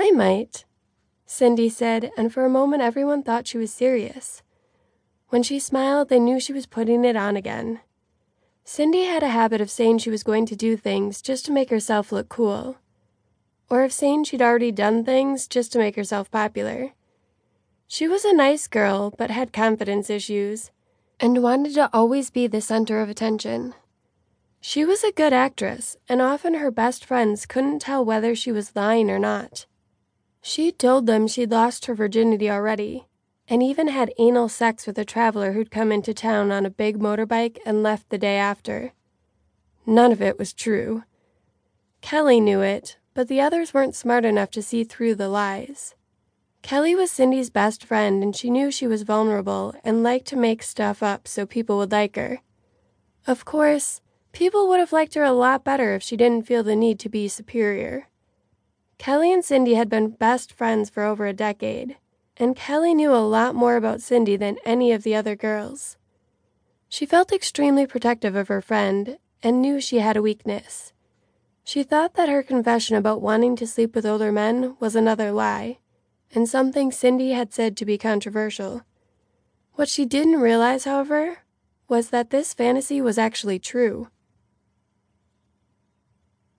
I might, Cindy said, and for a moment everyone thought she was serious. When she smiled, they knew she was putting it on again. Cindy had a habit of saying she was going to do things just to make herself look cool, or of saying she'd already done things just to make herself popular. She was a nice girl, but had confidence issues, and wanted to always be the center of attention. She was a good actress, and often her best friends couldn't tell whether she was lying or not. She told them she'd lost her virginity already, and even had anal sex with a traveler who'd come into town on a big motorbike and left the day after. None of it was true. Kelly knew it, but the others weren't smart enough to see through the lies. Kelly was Cindy's best friend, and she knew she was vulnerable and liked to make stuff up so people would like her. Of course, people would have liked her a lot better if she didn't feel the need to be superior. Kelly and Cindy had been best friends for over a decade, and Kelly knew a lot more about Cindy than any of the other girls. She felt extremely protective of her friend and knew she had a weakness. She thought that her confession about wanting to sleep with older men was another lie, and something Cindy had said to be controversial. What she didn't realize, however, was that this fantasy was actually true.